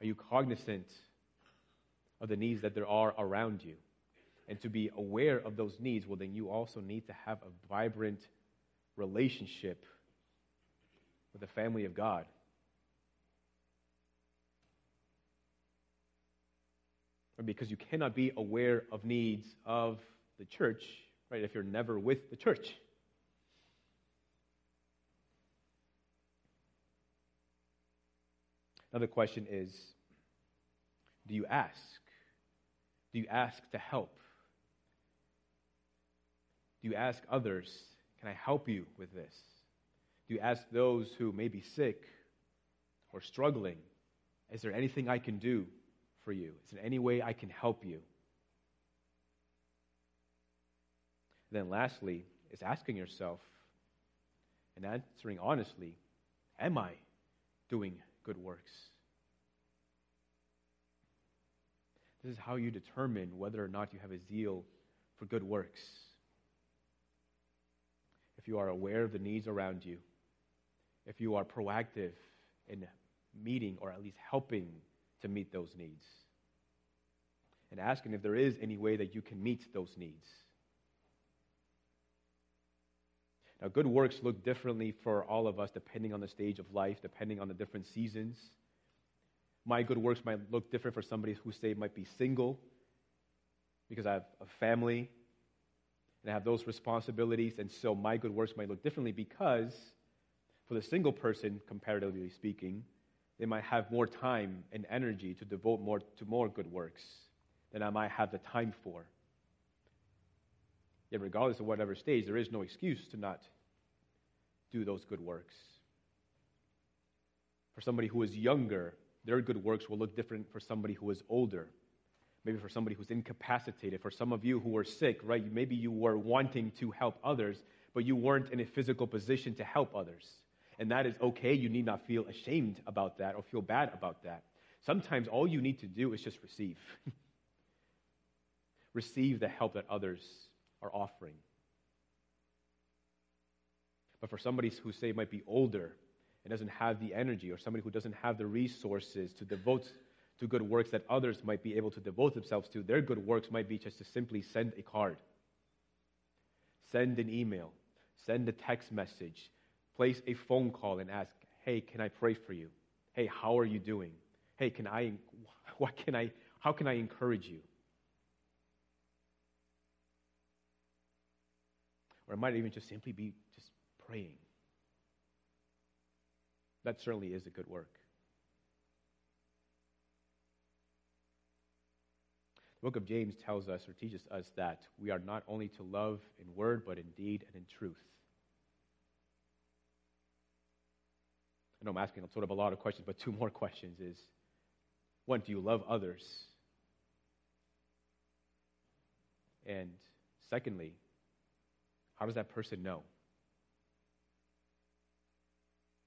Are you cognizant of the needs that there are around you? And to be aware of those needs, well, then you also need to have a vibrant relationship with the family of God. Because you cannot be aware of needs of the church, right, if you're never with the church. Another question is Do you ask? Do you ask to help? Do you ask others, Can I help you with this? Do you ask those who may be sick or struggling, Is there anything I can do for you? Is there any way I can help you? Then, lastly, is asking yourself and answering honestly Am I doing good works? This is how you determine whether or not you have a zeal for good works. If you are aware of the needs around you, if you are proactive in meeting or at least helping to meet those needs, and asking if there is any way that you can meet those needs. Now, good works look differently for all of us depending on the stage of life, depending on the different seasons. My good works might look different for somebody who, say, might be single because I have a family and I have those responsibilities, and so my good works might look differently because for the single person, comparatively speaking, they might have more time and energy to devote more to more good works than I might have the time for. Yet, regardless of whatever stage, there is no excuse to not do those good works. For somebody who is younger, their good works will look different for somebody who is older. Maybe for somebody who's incapacitated. For some of you who are sick, right? Maybe you were wanting to help others, but you weren't in a physical position to help others. And that is okay. You need not feel ashamed about that or feel bad about that. Sometimes all you need to do is just receive. receive the help that others are offering. But for somebody who, say, might be older and doesn't have the energy, or somebody who doesn't have the resources to devote to good works that others might be able to devote themselves to, their good works might be just to simply send a card, send an email, send a text message, place a phone call and ask, hey, can I pray for you? Hey, how are you doing? Hey, can I, what can I, how can I encourage you? Or it might even just simply be just praying. That certainly is a good work. The book of James tells us or teaches us that we are not only to love in word, but in deed and in truth. I know I'm asking sort of a lot of questions, but two more questions is one, do you love others? And secondly, how does that person know?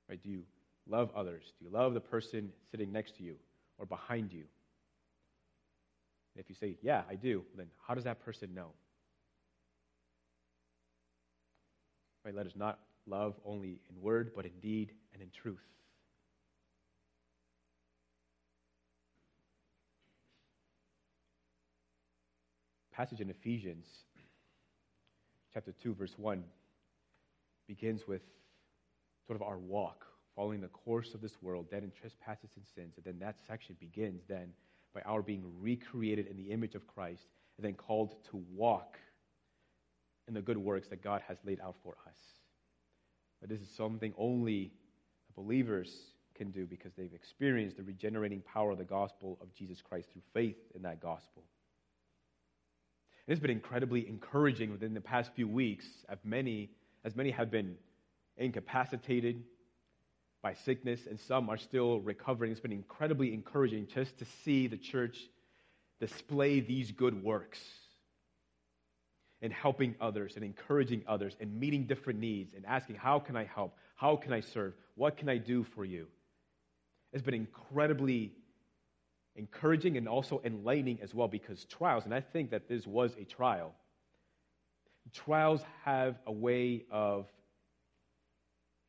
Right? Do you love others? Do you love the person sitting next to you or behind you? If you say, yeah, I do, then how does that person know? Right? Let us not love only in word, but in deed and in truth. Passage in Ephesians chapter 2 verse 1 begins with sort of our walk following the course of this world dead in trespasses and sins and then that section begins then by our being recreated in the image of Christ and then called to walk in the good works that God has laid out for us but this is something only believers can do because they've experienced the regenerating power of the gospel of Jesus Christ through faith in that gospel. And it's been incredibly encouraging within the past few weeks, as many, as many have been incapacitated by sickness and some are still recovering. It's been incredibly encouraging just to see the church display these good works and helping others and encouraging others and meeting different needs and asking, How can I help? How can I serve? What can I do for you? It's been incredibly encouraging and also enlightening as well because trials, and I think that this was a trial, trials have a way of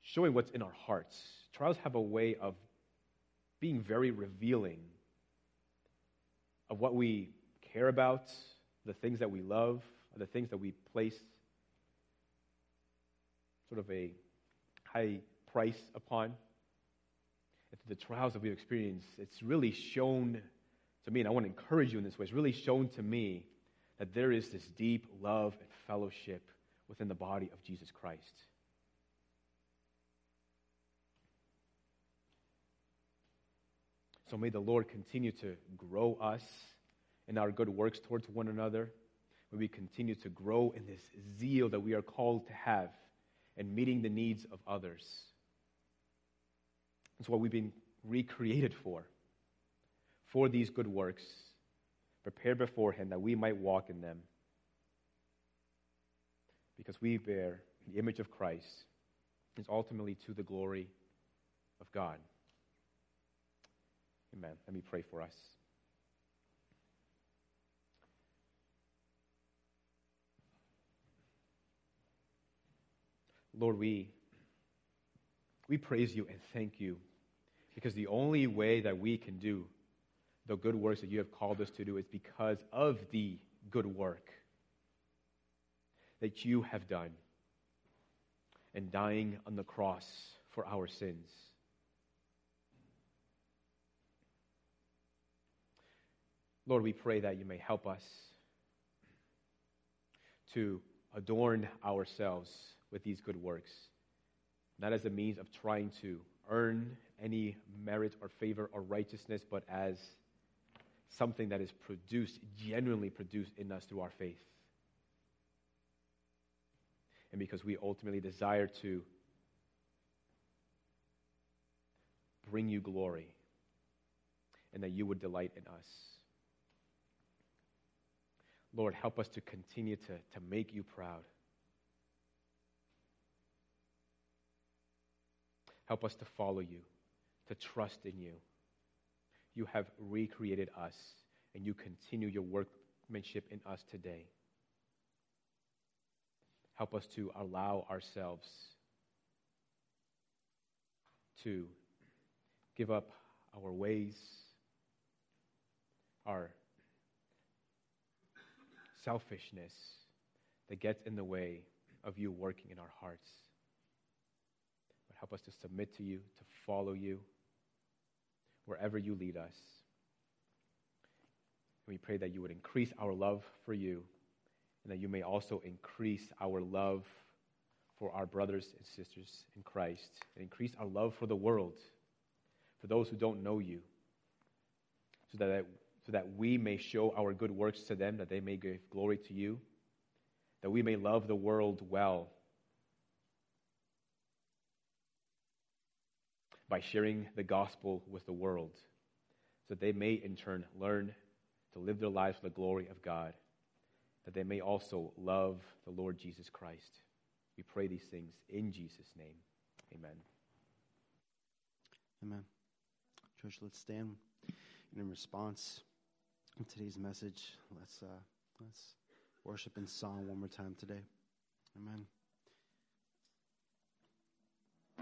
showing what's in our hearts. Trials have a way of being very revealing of what we care about, the things that we love, the things that we place sort of a high price upon. The trials that we've experienced, it's really shown to me, and I want to encourage you in this way, it's really shown to me that there is this deep love and fellowship within the body of Jesus Christ. So may the Lord continue to grow us in our good works towards one another. May we continue to grow in this zeal that we are called to have and meeting the needs of others. It's what we've been recreated for, for these good works, prepared beforehand that we might walk in them. Because we bear the image of Christ is ultimately to the glory of God. Amen. Let me pray for us. Lord, we, we praise you and thank you because the only way that we can do the good works that you have called us to do is because of the good work that you have done and dying on the cross for our sins. Lord, we pray that you may help us to adorn ourselves with these good works, not as a means of trying to earn any merit or favor or righteousness, but as something that is produced, genuinely produced in us through our faith. And because we ultimately desire to bring you glory and that you would delight in us. Lord, help us to continue to, to make you proud. Help us to follow you, to trust in you. You have recreated us, and you continue your workmanship in us today. Help us to allow ourselves to give up our ways, our selfishness that gets in the way of you working in our hearts. But help us to submit to you, to follow you wherever you lead us. We pray that you would increase our love for you and that you may also increase our love for our brothers and sisters in Christ and increase our love for the world, for those who don't know you, so that, so that we may show our good works to them, that they may give glory to you, that we may love the world well by sharing the gospel with the world, so that they may in turn learn to live their lives for the glory of God, that they may also love the Lord Jesus Christ. We pray these things in Jesus' name. Amen. Amen. Church, let's stand. And in response to today's message, let's, uh, let's worship in song one more time today.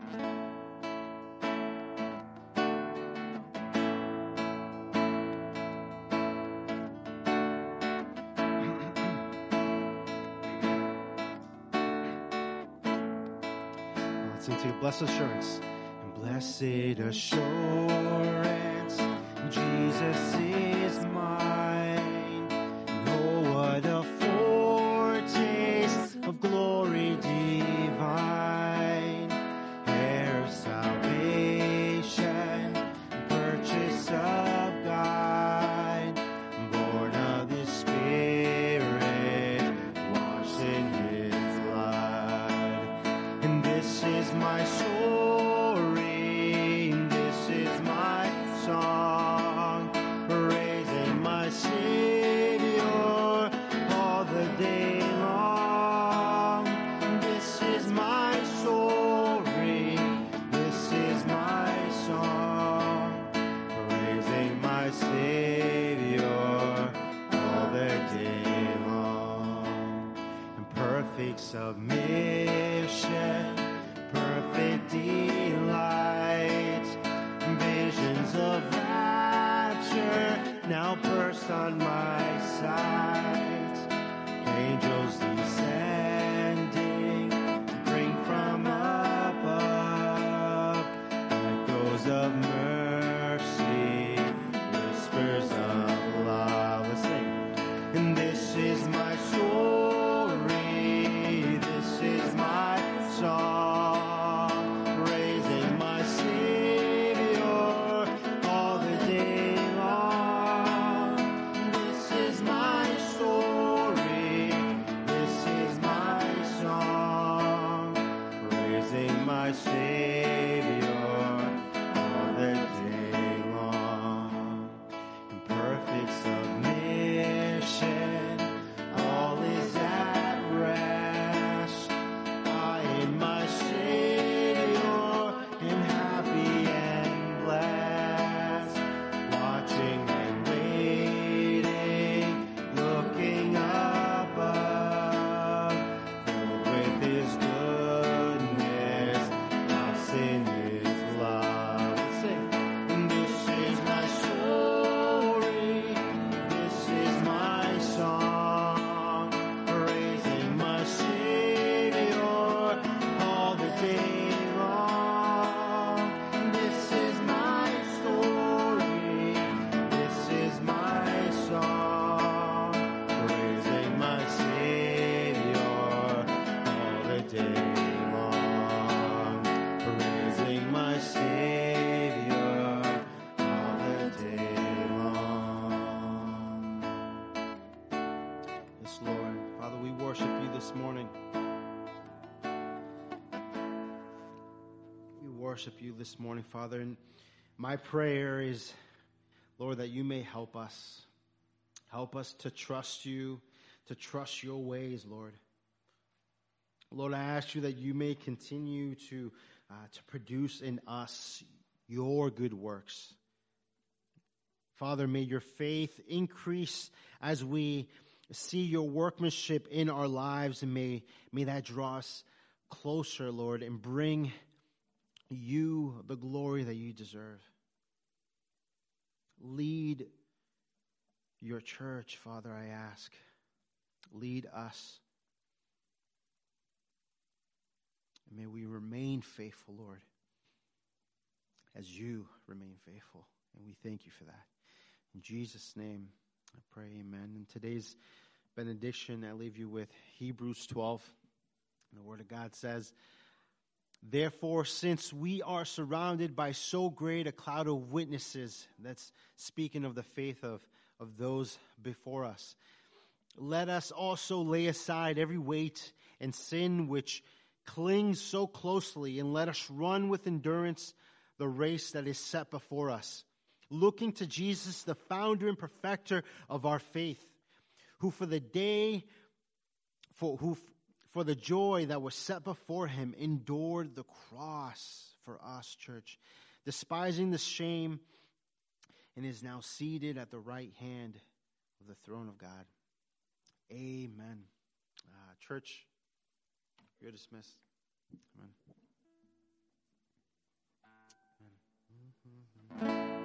Amen. Blessed Assurance. And blessed assurance, Jesus is perfect submission, perfect delight, visions of rapture now burst on my sight. Angels descending, this morning, Father. And my prayer is, Lord, that you may help us. Help us to trust you, to trust your ways, Lord. Lord, I ask you that you may continue to, uh, to produce in us your good works. Father, may your faith increase as we see your workmanship in our lives, and may, may that draw us closer, Lord, and bring you the glory that you deserve. Lead your church, Father, I ask. Lead us. And may we remain faithful, Lord, as you remain faithful. And we thank you for that. In Jesus' name, I pray, amen. In today's benediction, I leave you with Hebrews 12. The Word of God says, Therefore, since we are surrounded by so great a cloud of witnesses, that's speaking of the faith of, of those before us, let us also lay aside every weight and sin which clings so closely, and let us run with endurance the race that is set before us, looking to Jesus, the founder and perfecter of our faith, who for the day, for who for the joy that was set before him endured the cross for us, church, despising the shame, and is now seated at the right hand of the throne of God. Amen. Uh, church, you're dismissed. Amen. Amen.